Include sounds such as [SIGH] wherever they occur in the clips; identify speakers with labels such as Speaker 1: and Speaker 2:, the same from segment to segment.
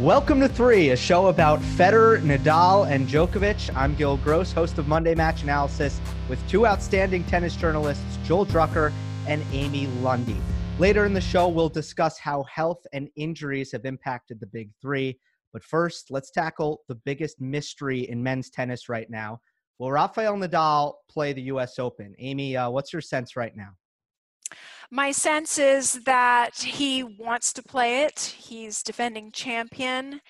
Speaker 1: Welcome to Three, a show about Federer, Nadal, and Djokovic. I'm Gil Gross, host of Monday Match Analysis, with two outstanding tennis journalists, Joel Drucker and Amy Lundy. Later in the show, we'll discuss how health and injuries have impacted the Big Three. But first, let's tackle the biggest mystery in men's tennis right now. Will Rafael Nadal play the U.S. Open? Amy, uh, what's your sense right now?
Speaker 2: My sense is that he wants to play it. He's defending champion,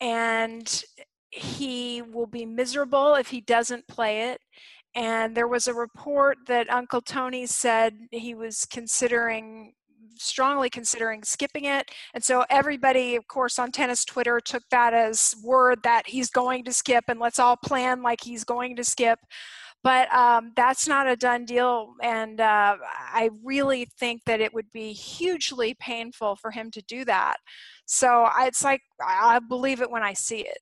Speaker 2: and he will be miserable if he doesn't play it. And there was a report that Uncle Tony said he was considering strongly considering skipping it. And so everybody, of course, on tennis Twitter took that as word that he's going to skip and let's all plan like he's going to skip but um, that's not a done deal and uh, i really think that it would be hugely painful for him to do that. So it's like i believe it when i see it.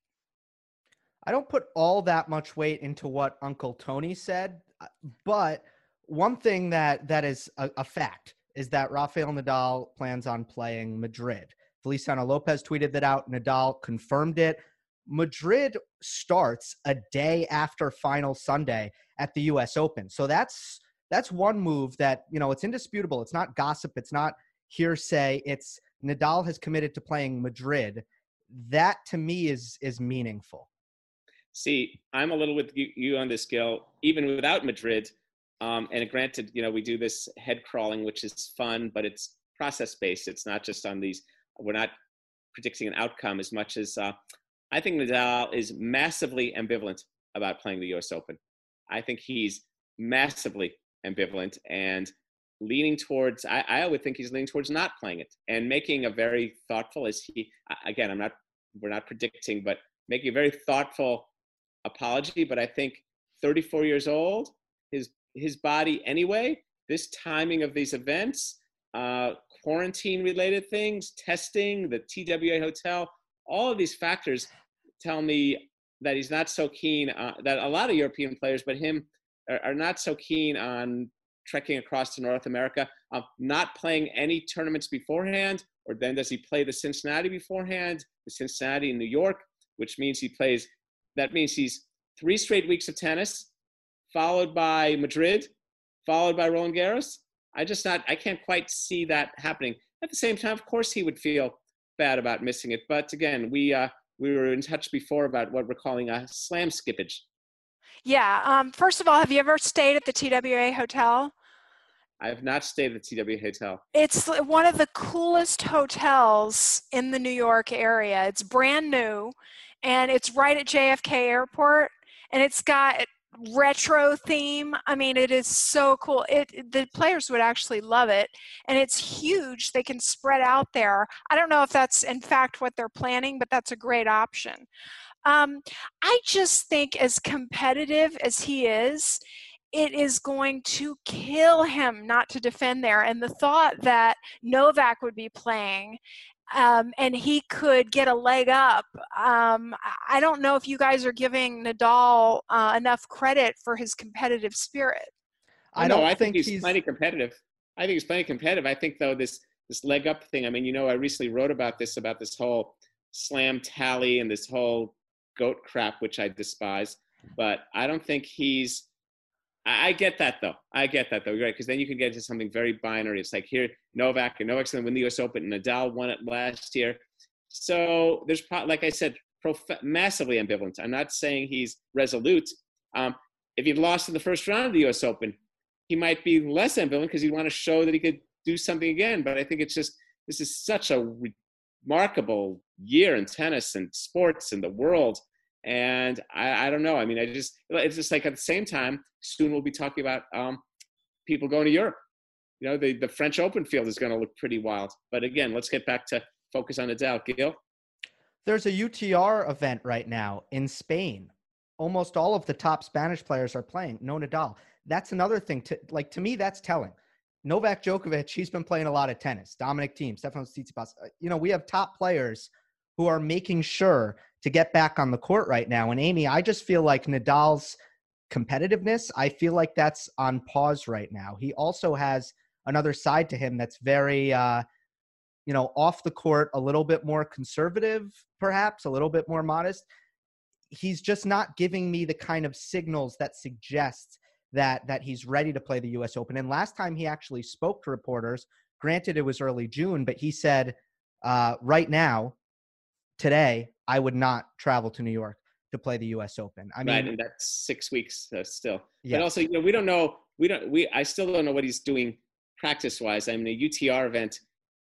Speaker 1: I don't put all that much weight into what uncle tony said uh, but one thing that that is a, a fact is that rafael nadal plans on playing madrid. Feliciano lopez tweeted that out. Nadal confirmed it Madrid starts a day after final Sunday at the US Open. So that's that's one move that, you know, it's indisputable. It's not gossip, it's not hearsay. It's Nadal has committed to playing Madrid. That to me is is meaningful.
Speaker 3: See, I'm a little with you, you on this, Gil. Even without Madrid, um, and granted, you know, we do this head crawling, which is fun, but it's process based. It's not just on these. We're not predicting an outcome as much as uh, I think Nadal is massively ambivalent about playing the U.S. Open. I think he's massively ambivalent and leaning towards. I, I would think he's leaning towards not playing it and making a very thoughtful. As he again, I'm not. We're not predicting, but making a very thoughtful apology. But I think 34 years old, his his body anyway. This timing of these events, uh, quarantine related things, testing, the TWA hotel, all of these factors tell me that he's not so keen that a lot of European players, but him, are, are, not so keen on trekking across to North America, not playing any tournaments beforehand, or then does he play the Cincinnati beforehand, the Cincinnati in New York, which means he plays. That means he's three straight weeks of tennis, followed by Madrid, followed by Roland Garros. I just not. I can't quite see that happening. At the same time, of course, he would feel bad about missing it. But again, we uh, we were in touch before about what we're calling a slam skippage.
Speaker 2: Yeah. Um, first of all, have you ever stayed at the TWA hotel?
Speaker 3: I have not stayed at the TWA hotel.
Speaker 2: It's one of the coolest hotels in the New York area. It's brand new, and it's right at JFK Airport, and it's got retro theme. I mean, it is so cool. It the players would actually love it, and it's huge. They can spread out there. I don't know if that's in fact what they're planning, but that's a great option. Um, I just think as competitive as he is, it is going to kill him not to defend there. And the thought that Novak would be playing um, and he could get a leg up. Um, I don't know if you guys are giving Nadal uh, enough credit for his competitive spirit.
Speaker 3: I don't. I think, think he's, he's, plenty competitive. I think he's plenty competitive. I think though this this leg up thing. I mean, you know, I recently wrote about this about this whole slam tally and this whole goat crap, which I despise. But I don't think he's I get that though. I get that though, right? Because then you can get into something very binary. It's like here, Novak and Novak's going to win the U.S. Open, and Nadal won it last year. So there's, like I said, prof- massively ambivalent. I'm not saying he's resolute. Um, if he'd lost in the first round of the U.S. Open, he might be less ambivalent because he'd want to show that he could do something again. But I think it's just this is such a remarkable year in tennis and sports and the world and I, I don't know. I mean, I just it's just like at the same time, soon we'll be talking about um, people going to Europe. You know, the the French Open field is going to look pretty wild. But again, let's get back to focus on Nadal. Gil.
Speaker 1: There's a UTR event right now in Spain. Almost all of the top Spanish players are playing. No Nadal. That's another thing. To like to me, that's telling. Novak Djokovic, he's been playing a lot of tennis. Dominic Thiem, Stefanos Tsitsipas. Uh, you know, we have top players who are making sure to get back on the court right now. And Amy, I just feel like Nadal's competitiveness, I feel like that's on pause right now. He also has another side to him that's very, uh, you know, off the court, a little bit more conservative, perhaps a little bit more modest. He's just not giving me the kind of signals that suggest that that he's ready to play the U.S. Open. And last time he actually spoke to reporters, granted it was early June, but he said, uh, right now, today, I would not travel to New York to play the U.S. Open. I mean,
Speaker 3: right, and that's six weeks uh, still.
Speaker 1: Yeah.
Speaker 3: But also, you know, we don't know. We don't. We. I still don't know what he's doing practice-wise. I mean, a UTR event,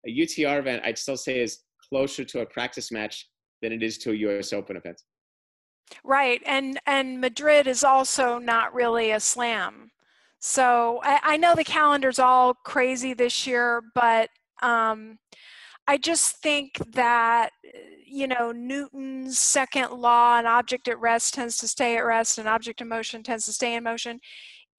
Speaker 3: a UTR event, I'd still say is closer to a practice match than it is to a U.S. Open event.
Speaker 2: Right, and and Madrid is also not really a slam. So I, I know the calendar's all crazy this year, but um, I just think that you know Newton's second law, an object at rest tends to stay at rest, an object in motion tends to stay in motion.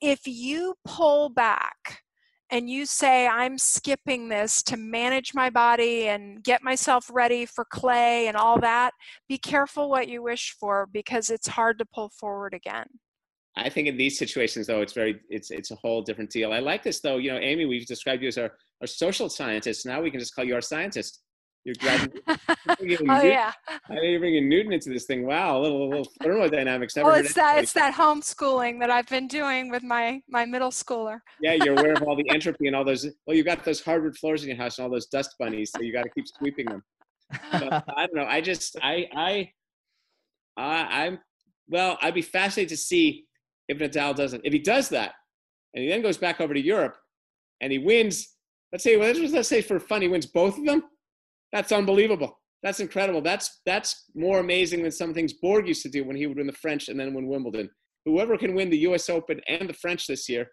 Speaker 2: If you pull back and you say, I'm skipping this to manage my body and get myself ready for clay and all that, be careful what you wish for because it's hard to pull forward again.
Speaker 3: I think in these situations, though, it's very it's it's a whole different deal. I like this, though. You know, Amy, we've described you as our, our social scientist. Now we can just call you our scientist. You're graduating. [LAUGHS]
Speaker 2: oh yeah.
Speaker 3: You're bringing Newton into this thing. Wow, a little, a little [LAUGHS] thermodynamics.
Speaker 2: Never well, it's that it's that homeschooling that I've been doing with my my middle schooler.
Speaker 3: yeah, you're aware of all the [LAUGHS] entropy and all those. Well, you got those hardwood floors in your house and all those dust bunnies, so you got to keep sweeping them. But, I don't know. I just I I I I'm well. I'd be fascinated to see if Nadal doesn't. If he does that, and he then goes back over to Europe, and he wins. Let's say, well, let's, let's say for fun, he wins both of them that's unbelievable. That's incredible. That's that's more amazing than some things Borg used to do when he would win the French and then win Wimbledon. Whoever can win the U.S. Open and the French this year,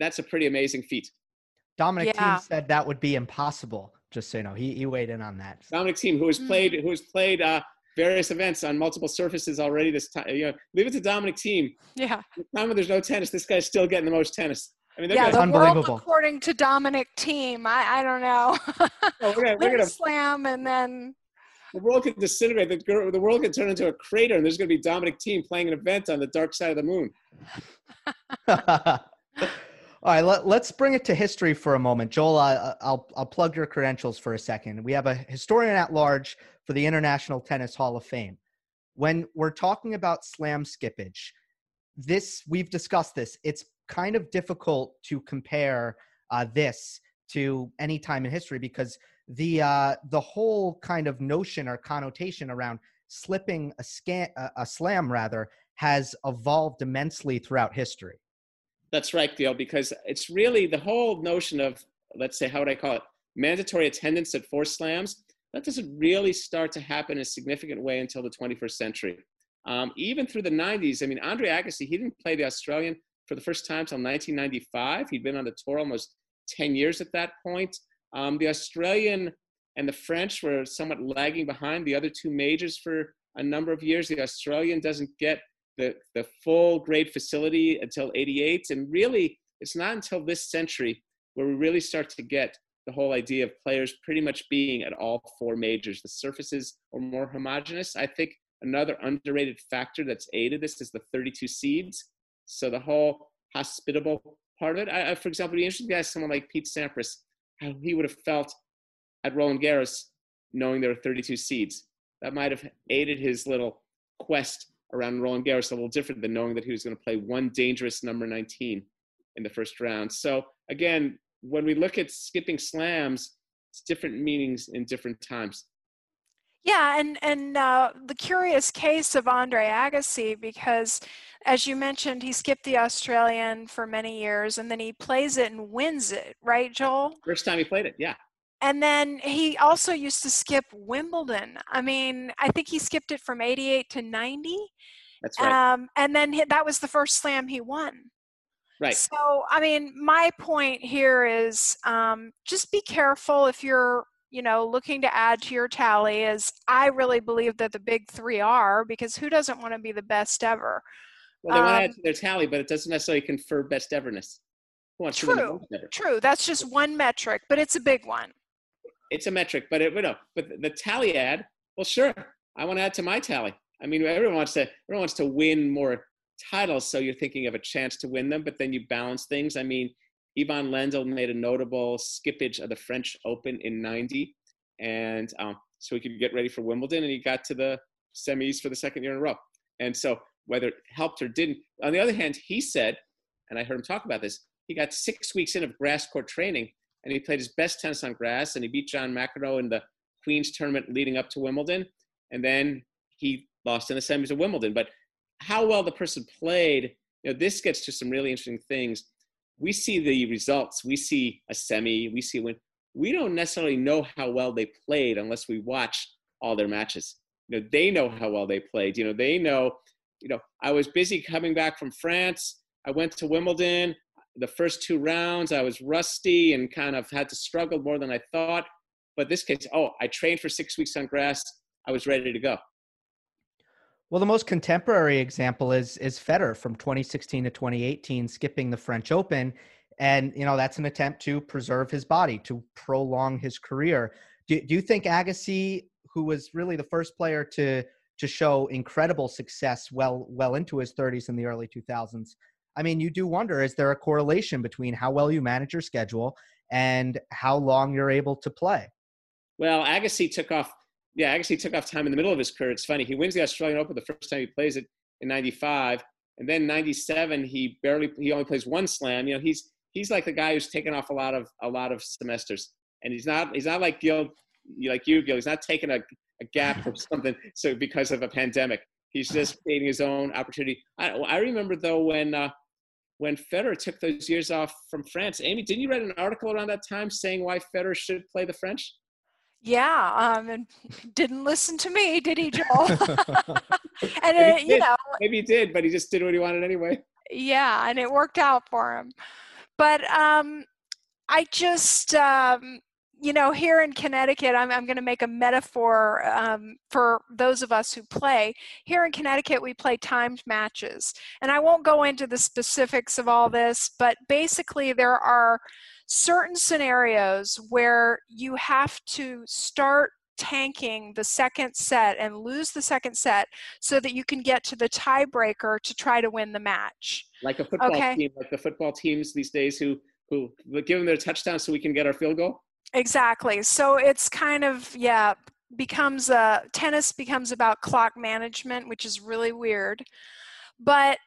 Speaker 3: that's a pretty amazing feat.
Speaker 1: Dominic yeah. Thiem said that would be impossible. Just so you know, he he weighed in on that.
Speaker 3: Dominic Thiem, who has mm. played who has played uh, various events on multiple surfaces already this time. You know, leave it to Dominic Thiem.
Speaker 2: Yeah.
Speaker 3: The time when there's no tennis, this guy's still getting the most tennis.
Speaker 2: I mean, yeah, the world according to Dominic Thiem. I, I don't know. [LAUGHS] oh, we're gonna, we're gonna slam and then
Speaker 3: the world could disintegrate. The, the world could turn into a crater, and there's going to be Dominic Thiem playing an event on the dark side of the moon. [LAUGHS]
Speaker 1: All right, let, us bring it to history for a moment. Joel, I, I'll, I'll plug your credentials for a second. We have a historian at large for the International Tennis Hall of Fame. When we're talking about slam skippage, this we've discussed this. It's kind of difficult to compare uh, this to any time in history because the uh, the whole kind of notion or connotation around slipping a, scan, a slam rather has evolved immensely throughout history.
Speaker 3: That's right, Theo, because it's really the whole notion of let's say how would I call it mandatory attendance at four slams. That doesn't really start to happen in a significant way until the 21st century. Um, even through the 90s, I mean, Andre Agassi, he didn't play the Australian for the first time until 1995. He'd been on the tour almost 10 years at that point. Um, the Australian and the French were somewhat lagging behind the other two majors for a number of years. The Australian doesn't get the, the full grade facility until 88. And really, it's not until this century where we really start to get the whole idea of players pretty much being at all four majors. The surfaces are more homogenous. I think another underrated factor that's aided this is the 32 seeds. So the whole hospitable part of it. I, I, for example, it'd be interesting to ask someone like Pete Sampras how he would have felt at Roland Garros knowing there were 32 seeds. That might have aided his little quest around Roland Garros a little different than knowing that he was going to play one dangerous number 19 in the first round. So again, when we look at skipping slams, it's different meanings in different times.
Speaker 2: Yeah, and and uh, the curious case of Andre Agassi because, as you mentioned, he skipped the Australian for many years, and then he plays it and wins it, right, Joel?
Speaker 3: First time he played it, yeah.
Speaker 2: And then he also used to skip Wimbledon. I mean, I think he skipped it from '88 to '90.
Speaker 3: That's right. Um,
Speaker 2: and then he, that was the first slam he won.
Speaker 3: Right.
Speaker 2: So, I mean, my point here is um, just be careful if you're you know, looking to add to your tally is I really believe that the big three are because who doesn't want to be the best ever?
Speaker 3: Well, they um, want to add to their tally, but it doesn't necessarily confer best everness.
Speaker 2: True, true. That's just one metric, but it's a big one.
Speaker 3: It's a metric, but it, you know, but the tally ad. Well, sure, I want to add to my tally. I mean, everyone wants to everyone wants to win more titles, so you're thinking of a chance to win them, but then you balance things. I mean, Ivan Lendl made a notable skippage of the French Open in 90. And um, so he could get ready for Wimbledon, and he got to the semis for the second year in a row. And so whether it helped or didn't, on the other hand, he said, and I heard him talk about this, he got six weeks in of grass court training, and he played his best tennis on grass, and he beat John McEnroe in the Queen's tournament leading up to Wimbledon. And then he lost in the semis of Wimbledon. But how well the person played, you know, this gets to some really interesting things. We see the results. We see a semi. We see a win. We don't necessarily know how well they played unless we watch all their matches. You know, they know how well they played. You know, they know. You know, I was busy coming back from France. I went to Wimbledon. The first two rounds, I was rusty and kind of had to struggle more than I thought. But this case, oh, I trained for six weeks on grass. I was ready to go.
Speaker 1: Well, the most contemporary example is is Federer from 2016 to 2018, skipping the French Open, and you know that's an attempt to preserve his body, to prolong his career. Do, do you think Agassi, who was really the first player to to show incredible success well well into his 30s in the early 2000s, I mean, you do wonder: is there a correlation between how well you manage your schedule and how long you're able to play?
Speaker 3: Well, Agassi took off yeah, actually took off time in the middle of his career. It's funny. He wins the Australian Open the first time he plays it in '95, and then '97 he barely he only plays one slam. You know, he's he's like the guy who's taken off a lot of a lot of semesters, and he's not he's not like Gil, like you, Gil. He's not taking a, a gap [LAUGHS] or something so because of a pandemic. He's just creating his own opportunity. I, I remember though when uh, when Federer took those years off from France. Amy, didn't you write an article around that time saying why Federer should play the French?
Speaker 2: Yeah, um, and didn't listen to me, did he, Joel? [LAUGHS] [LAUGHS] and it, you know,
Speaker 3: maybe he did, but he just did what he wanted anyway.
Speaker 2: Yeah, and it worked out for him. But um, I just, um, you know, here in Connecticut, I'm, I'm going to make a metaphor um, for those of us who play. Here in Connecticut, we play timed matches. And I won't go into the specifics of all this, but basically, there are certain scenarios where you have to start tanking the second set and lose the second set so that you can get to the tiebreaker to try to win the match.
Speaker 3: Like a football okay. team, like the football teams these days who who give them their touchdown so we can get our field goal.
Speaker 2: Exactly. So it's kind of yeah becomes a tennis becomes about clock management, which is really weird. But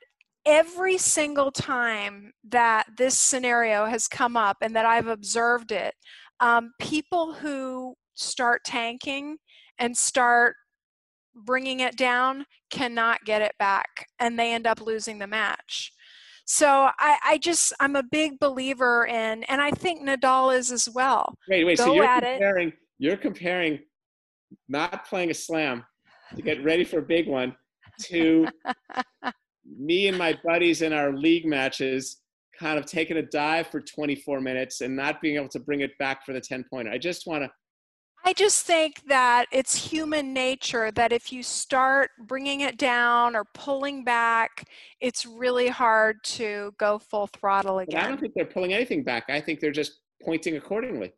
Speaker 2: every single time that this scenario has come up and that I've observed it, um, people who start tanking and start bringing it down cannot get it back and they end up losing the match. So I, I just I'm a big believer in, and I think Nadal is as well.
Speaker 3: Wait, wait. Go so you're comparing it. you're comparing not playing a slam to get ready for a big one to [LAUGHS] me and my buddies in our league matches kind of taking a dive for 24 minutes and not being able to bring it back for the 10 pointer. I just want to.
Speaker 2: I just think that it's human nature that if you start bringing it down or pulling back, it's really hard to go full throttle again.
Speaker 3: But I don't think they're pulling anything back. I think they're just pointing accordingly.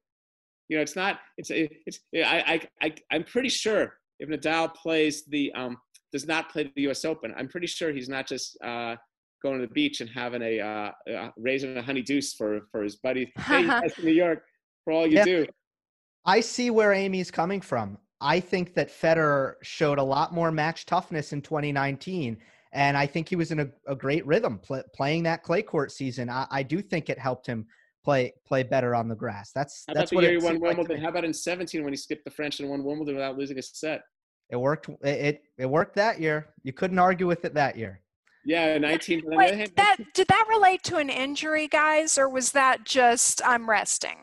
Speaker 3: You know, it's not. It's. It's. I. I. I I'm pretty sure if Nadal plays the um does not play the U.S. Open. I'm pretty sure he's not just uh, going to the beach and having a uh, uh, raising a honey deuce for for his buddy [LAUGHS] hey, in New York for all you do.
Speaker 1: I see where Amy's coming from. I think that Federer showed a lot more match toughness in 2019, and I think he was in a, a great rhythm pl- playing that clay court season. I, I, do think it helped him play play better on the grass. That's
Speaker 3: How
Speaker 1: that's
Speaker 3: about
Speaker 1: what
Speaker 3: the year he won Wimbledon. Like How about in 17 when he skipped the French and won Wimbledon without losing a set?
Speaker 1: It worked. It it worked that year. You couldn't argue with it that year.
Speaker 3: Yeah, 19.
Speaker 2: Wait, that did that relate to an injury, guys, or was that just I'm resting?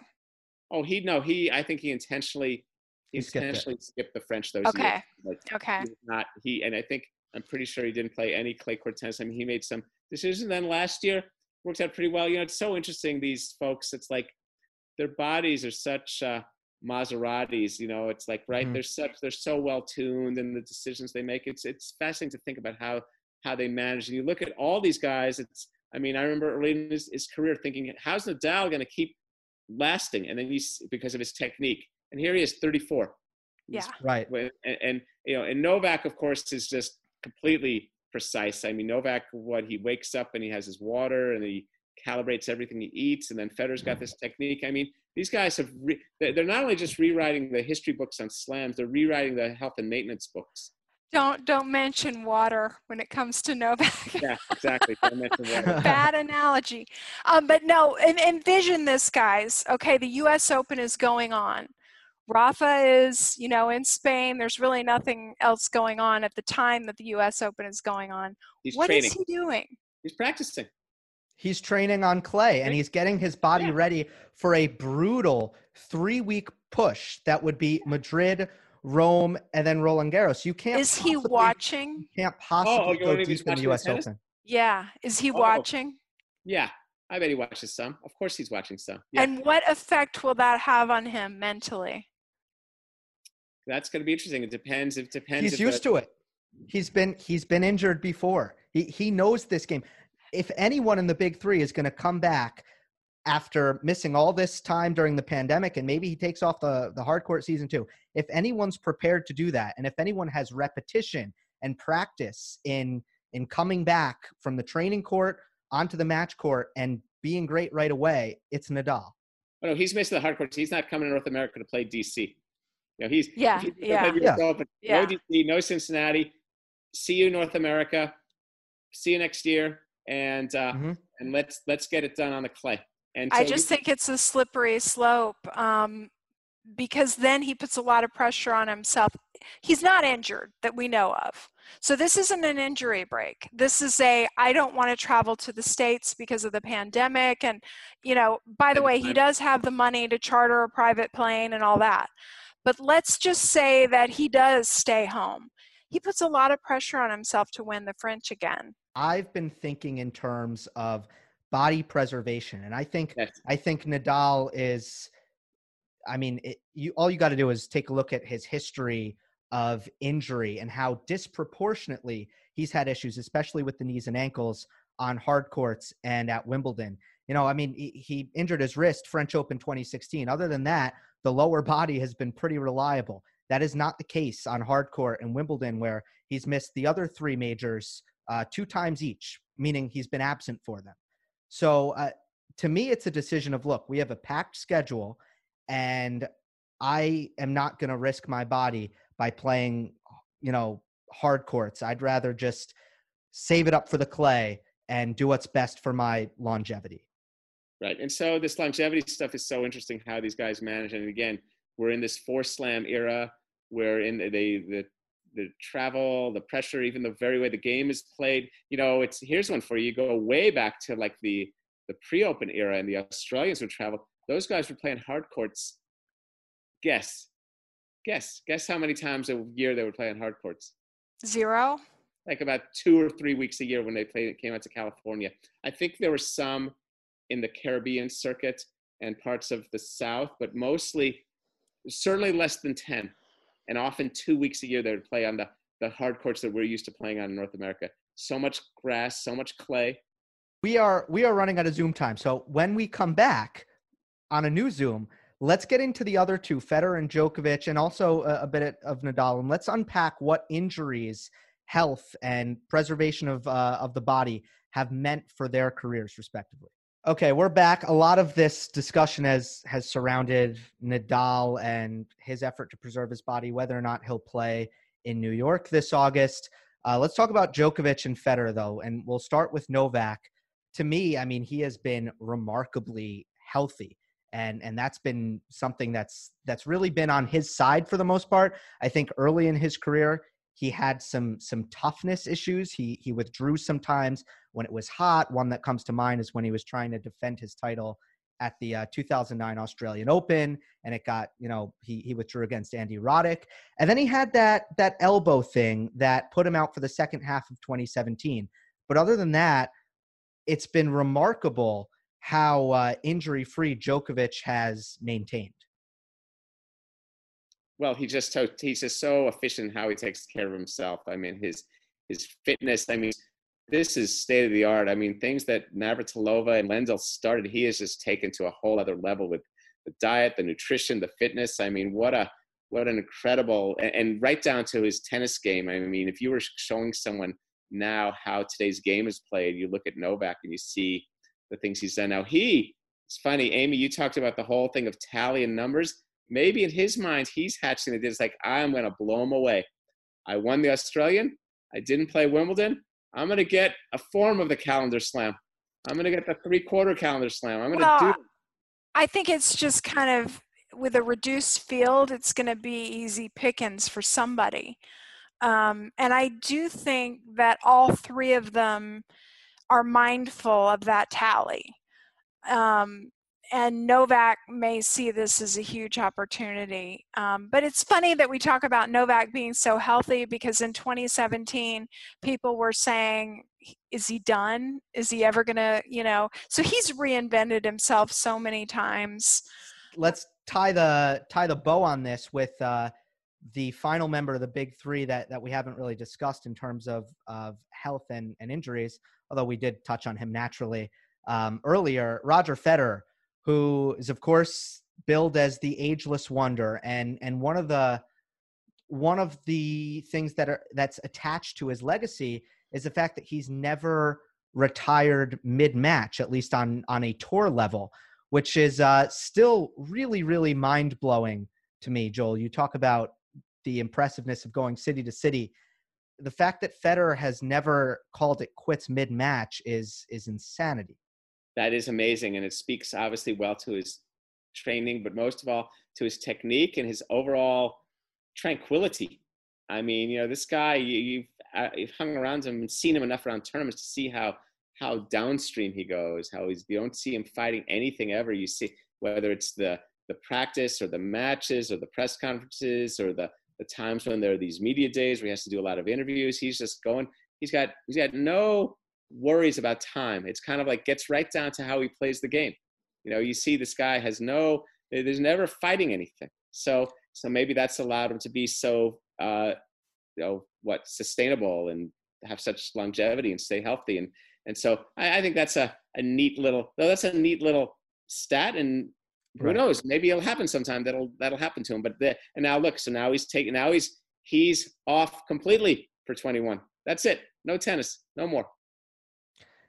Speaker 3: Oh, he no, he. I think he intentionally he, he skipped intentionally it. skipped the French those
Speaker 2: okay.
Speaker 3: years.
Speaker 2: okay.
Speaker 3: Not he, and I think I'm pretty sure he didn't play any clay court tennis. I mean, he made some decisions. Then last year worked out pretty well. You know, it's so interesting. These folks, it's like their bodies are such. Uh, Maseratis. You know, it's like right. Mm-hmm. They're such they're so well tuned in the decisions they make. It's it's fascinating to think about how how they manage. And you look at all these guys. It's I mean, I remember early in his, his career thinking, how's Nadal going to keep lasting? And then he's because of his technique. And here he is, 34.
Speaker 2: Yeah.
Speaker 1: right.
Speaker 3: And, and you know, and Novak, of course, is just completely precise. I mean, Novak, what he wakes up and he has his water and he calibrates everything he eats, and then Federer's got this technique. I mean, these guys have re- they're not only just rewriting the history books on slams, they're rewriting the health and maintenance books.
Speaker 2: Don't don't mention water when it comes to Novak.
Speaker 3: yeah, exactly. Don't mention water. [LAUGHS]
Speaker 2: Bad analogy. Um, but no, and, envision this, guys. Okay, the U.S. Open is going on. Rafa is, you know, in Spain. There's really nothing else going on at the time that the U.S. Open is going on.
Speaker 3: He's
Speaker 2: What
Speaker 3: training.
Speaker 2: is he doing?
Speaker 3: He's practicing.
Speaker 1: He's training on clay and he's getting his body
Speaker 3: Yeah.
Speaker 1: ready for a brutal three week push that would be Madrid, Rome, and then Roland Garros. You can't.
Speaker 2: Is he watching?
Speaker 1: You can't possibly oh, oh,
Speaker 3: you
Speaker 1: go
Speaker 3: wonder if
Speaker 1: deep in the
Speaker 3: watching the
Speaker 1: U.S.
Speaker 3: tennis?
Speaker 1: Open.
Speaker 2: Yeah. Is he
Speaker 3: oh, oh.
Speaker 2: watching?
Speaker 3: Yeah, I bet he watches some. Of course, he's watching some. Yeah,
Speaker 2: And what effect will that have on him mentally?
Speaker 3: that's going to be interesting. It depends. It depends.
Speaker 1: He's
Speaker 3: if
Speaker 1: used
Speaker 3: the,
Speaker 1: to it. He's been he's been injured before. He he knows this game. If anyone in the big three is going to come back after missing all this time during the pandemic, and maybe he takes off the the hard court season too. If anyone's prepared to do that, and if anyone has repetition and practice in in coming back from the training court onto the match court and being great right away, it's Nadal.
Speaker 3: Oh, no, he's missing the hard courts. He's not coming to North America to play DC. You know, he's
Speaker 2: Yeah,
Speaker 3: he's
Speaker 2: yeah.
Speaker 1: Yeah.
Speaker 3: Open.
Speaker 2: Yeah.
Speaker 3: No DC, no Cincinnati. See you North America. See you next year, and uh,
Speaker 1: Mhm.
Speaker 3: and let's let's get it done on the clay. And
Speaker 2: I just
Speaker 3: you-
Speaker 2: think it's a slippery slope um, because then he puts a lot of pressure on himself. He's not injured that we know of. So this isn't an injury break. This is a I don't want to travel to the states because of the pandemic and you know, by the way, he does have the money to charter a private plane and all that. But let's just say that he does stay home. He puts a lot of pressure on himself to win the French again.
Speaker 1: I've been thinking in terms of body preservation, and I think
Speaker 3: Yes.
Speaker 1: I think Nadal is. I mean, it, you all you got to do is take a look at his history of injury and how disproportionately he's had issues, especially with the knees and ankles on hard courts and at Wimbledon. You know, I mean, he, he injured his wrist French Open 2016. Other than that, the lower body has been pretty reliable. That is not the case on hard court and Wimbledon, where he's missed the other three majors uh, two times each, meaning he's been absent for them. So uh, to me, it's a decision of look, we have a packed schedule, and I am not going to risk my body by playing, you know, hard courts. I'd rather just save it up for the clay and do what's best for my longevity.
Speaker 3: Right. And so this longevity stuff is so interesting how these guys manage. And again, we're in this four slam era where in the, the, the, travel, the pressure, even the very way the game is played, you know, it's here's one for you. You go way back to like the, the pre-open era and the Australians would travel. Those guys were playing hard courts. Guess, guess, guess how many times a year they were playing hard courts?
Speaker 2: Zero?
Speaker 3: like about two or three weeks a year when they played came out to California. I think there were some in the Caribbean circuit and parts of the South, but mostly certainly less than 10. And often two weeks a year they would play on the, the hard courts that we're used to playing on in North America. So much grass, so much clay.
Speaker 1: We are we are running out of Zoom time. So when we come back on a new Zoom, let's get into the other two, Federer and Djokovic, and also a, a bit of Nadal, and let's unpack what injuries, health, and preservation of uh, of the body have meant for their careers, respectively. Okay, we're back. A lot of this discussion has has surrounded Nadal and his effort to preserve his body, whether or not he'll play in New York this August. Uh, let's talk about Djokovic and Federer, though, and we'll start with Novak. To me, I mean, he has been remarkably healthy, and and that's been something that's that's really been on his side for the most part. I think early in his career, he had some some toughness issues. He he withdrew sometimes when it was hot. One that comes to mind is when he was trying to defend his title at the uh, 2009 Australian Open, and it got you know he he withdrew against Andy Roddick, and then he had that that elbow thing that put him out for the second half of 2017. But other than that, it's been remarkable how uh, injury free Djokovic has maintained.
Speaker 3: Well, he just so he's just so efficient how he takes care of himself. I mean, his his fitness. I mean, this is state of the art. I mean, things that Navratilova and Lendl started, he has just taken to a whole other level with the diet, the nutrition, the fitness. I mean, what a what an incredible and, and right down to his tennis game. I mean, if you were showing someone now how today's game is played, you look at Novak and you see the things he's done. Now he, it's funny, Amy, you talked about the whole thing of tally and numbers. Maybe in his mind, he's hatching the It's like I'm going to blow him away. I won the Australian. I didn't play Wimbledon. I'm going to get a form of the calendar slam. I'm going to get the three quarter calendar slam. I'm going to
Speaker 2: Well,
Speaker 3: do.
Speaker 2: I think it's just kind of with a reduced field, it's going to be easy pickings for somebody. Um, and I do think that all three of them are mindful of that tally. Um, and Novak may see this as a huge opportunity. Um, but it's funny that we talk about Novak being so healthy because in 2017, people were saying, is he done? Is he ever going to, you know? So he's reinvented himself so many times.
Speaker 1: Let's tie the tie the bow on this with uh, the final member of the big three that that we haven't really discussed in terms of of health and, and injuries, although we did touch on him naturally um, earlier. Roger Federer, who is of course billed as the ageless wonder, and and one of the one of the things that are that's attached to his legacy is the fact that he's never retired mid match, at least on on a tour level, which is uh, still really really mind blowing to me. Joel, you talk about the impressiveness of going city to city. The fact that Federer has never called it quits mid match is is insanity.
Speaker 3: That is amazing, and it speaks obviously well to his training, but most of all to his technique and his overall tranquility. I mean, you know, this guy you, you've uh, you've hung around him and seen him enough around tournaments to see how how downstream he goes. How he's you don't see him fighting anything ever. You see whether it's the the practice or the matches or the press conferences or the the times when there are these media days where he has to do a lot of interviews. He's just going. He's got he's got no worries about time. It's kind of like gets right down to how he plays the game. You know, you see this guy has no. There's never fighting anything. So so maybe that's allowed him to be so uh, you know what sustainable and have such longevity and stay healthy and and so I, I think that's a, a neat little that's a neat little stat and who
Speaker 1: Right.
Speaker 3: knows maybe it'll happen sometime that'll that'll happen to him but the, and now look so now he's taking now he's he's off completely for 21 that's it no tennis no more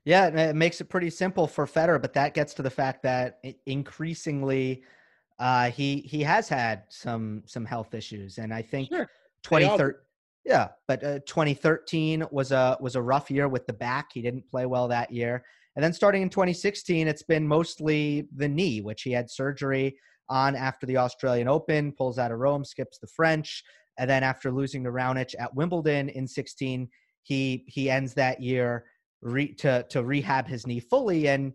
Speaker 1: Yeah, it makes it pretty simple for Federer, but that gets to the fact that increasingly uh, he he has had some some health issues, and I think
Speaker 3: Sure. They all do.
Speaker 1: 2013 yeah but uh, 2013 was a was a rough year with the back he didn't play well that year and then starting in 2016 it's been mostly the knee which he had surgery on after the australian open pulls out of rome skips the french and then after losing to raonic at wimbledon in 16 he he ends that year re, to to rehab his knee fully and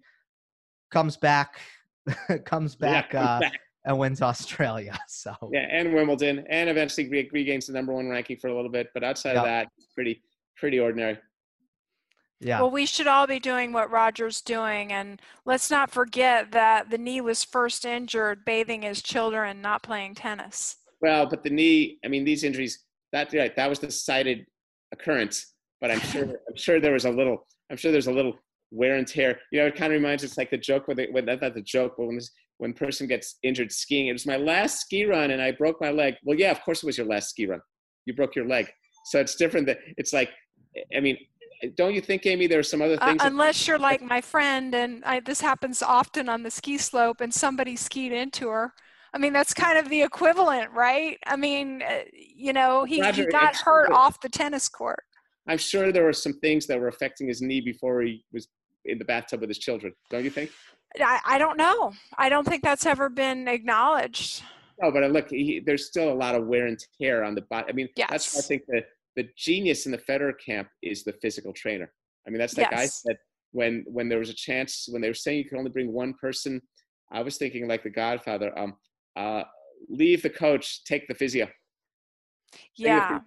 Speaker 1: comes back [LAUGHS] comes back,
Speaker 3: Yeah,
Speaker 1: uh,
Speaker 3: back.
Speaker 1: and wins australia [LAUGHS] so
Speaker 3: yeah and wimbledon and eventually re- regains the number one ranking for a little bit but outside
Speaker 1: Yeah.
Speaker 3: of that pretty pretty ordinary
Speaker 1: yeah
Speaker 2: Well, we should all be doing what Roger's doing. And let's not forget that the knee was first injured bathing his children, not playing tennis.
Speaker 3: Well, but the knee, I mean, these injuries, that right, that was the cited occurrence. But I'm sure, I'm sure there was a little, I'm sure there's a little wear and tear. You know, it kind of reminds us like the joke where they, when not the joke, but when this, when person gets injured skiing, it was my last ski run and I broke my leg. Well, yeah, of course it was your last ski run. You broke your leg. So it's different that it's like, I mean, don't you think, Amy, there are some other
Speaker 2: Uh,
Speaker 3: things? that-
Speaker 2: unless you're like my friend, and I, this happens often on the ski slope, and somebody skied into her. I mean, that's kind of the equivalent, right? I mean, uh, you know, he,
Speaker 3: Roger,
Speaker 2: he got hurt off the tennis court.
Speaker 3: I'm sure there were some things that were affecting his knee before he was in the bathtub with his children. Don't you think?
Speaker 2: I, I don't know. I don't think that's ever been acknowledged.
Speaker 3: No, but uh, look, he, there's still a lot of wear and tear on the body. I mean, that's why I think the the genius in the Federer camp is the physical trainer. I mean, that's like I
Speaker 2: Yes.
Speaker 3: said when when there was a chance when they were saying you could only bring one person. I was thinking like the Godfather. Um, uh, leave the coach, take the physio.
Speaker 2: Yeah.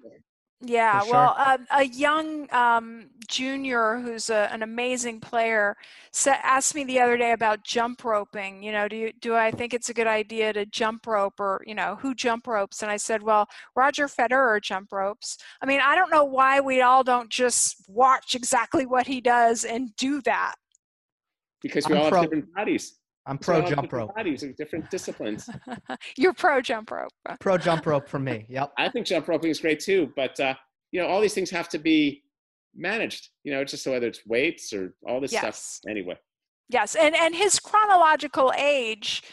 Speaker 3: Physio.
Speaker 2: Yeah,
Speaker 1: For
Speaker 2: well, uh, a young um, junior who's a, an amazing player sa- asked me the other day about jump roping. You know, do you, do I think it's a good idea to jump rope, or you know, who jump ropes? And I said, well, Roger Federer jump ropes. I mean, I don't know why we all don't just watch exactly what he does and do that.
Speaker 3: Because we
Speaker 1: I'm
Speaker 3: all
Speaker 1: pro-
Speaker 3: have different bodies.
Speaker 1: I'm
Speaker 3: We all
Speaker 1: pro
Speaker 3: have
Speaker 1: jump
Speaker 3: different
Speaker 1: rope
Speaker 3: Bodies with different disciplines. [LAUGHS] [LAUGHS]
Speaker 2: You're pro jump rope. [LAUGHS]
Speaker 1: pro jump rope for me yep
Speaker 3: I think jump roping is great too, but uh, you know, all these things have to be managed. You know, just so whether it's weights or all this
Speaker 2: Yes.
Speaker 3: stuff. Anyway,
Speaker 2: Yes, and and his chronological age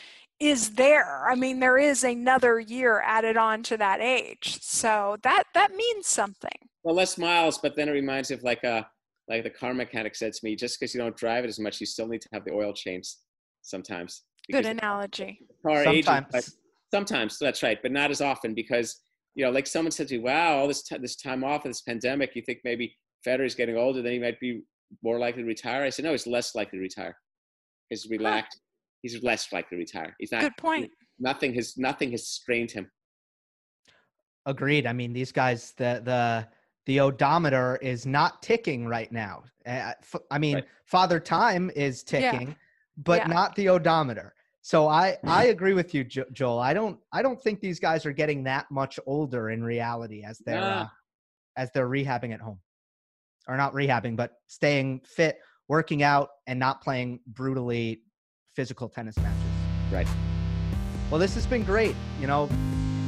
Speaker 2: is there. I mean, there is another year added on to that age, so that that means something.
Speaker 3: Well, less miles, but then it reminds me of like a like the car mechanic said to me, just because you don't drive it as much, you still need to have the oil changed sometimes.
Speaker 2: Good analogy.
Speaker 3: Car
Speaker 1: Sometimes.
Speaker 3: ages, sometimes that's right, but not as often because you know, like someone said to me, "Wow, all this t- this time off of this pandemic, you think maybe Federer's getting older, then he might be more likely to retire?" I said, "No, he's less likely to retire. He's relaxed. He's less likely to retire. He's not.
Speaker 2: Good point.
Speaker 3: Nothing has nothing has strained him.
Speaker 1: Agreed. I mean, these guys, the the the odometer is not ticking right now. Uh, f- I mean,
Speaker 3: Right.
Speaker 1: Father Time is
Speaker 2: Yeah.
Speaker 1: Ticking, but
Speaker 2: Yeah.
Speaker 1: not the odometer. So I I agree with you, jo- Joel. I don't I don't think these guys are getting that much older in reality as they're
Speaker 3: Nah.
Speaker 1: uh, as they're rehabbing at home, or not rehabbing, but staying fit, working out, and not playing brutally physical tennis matches.
Speaker 3: Right.
Speaker 1: Well, this has been great. You know,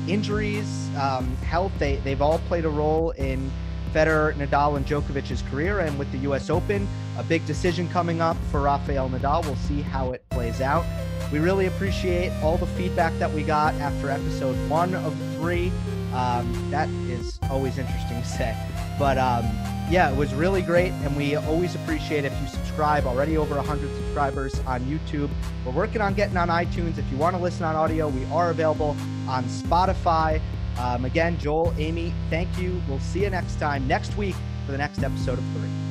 Speaker 1: injuries, um, health, they, they've all played a role in Federer, Nadal, and Djokovic's career. And with the U.S. Open, a big decision coming up for Rafael Nadal. We'll see how it plays out. We really appreciate all the feedback that we got after episode one of three. Um, that is always interesting to say. But um, yeah, it was really great. And we always appreciate if you subscribe. Already over 100 subscribers on YouTube. We're working on getting on iTunes. If you want to listen on audio, we are available on Spotify. Um, again, Joel, Amy, thank you. We'll see you next time, next week, for the next episode of Three.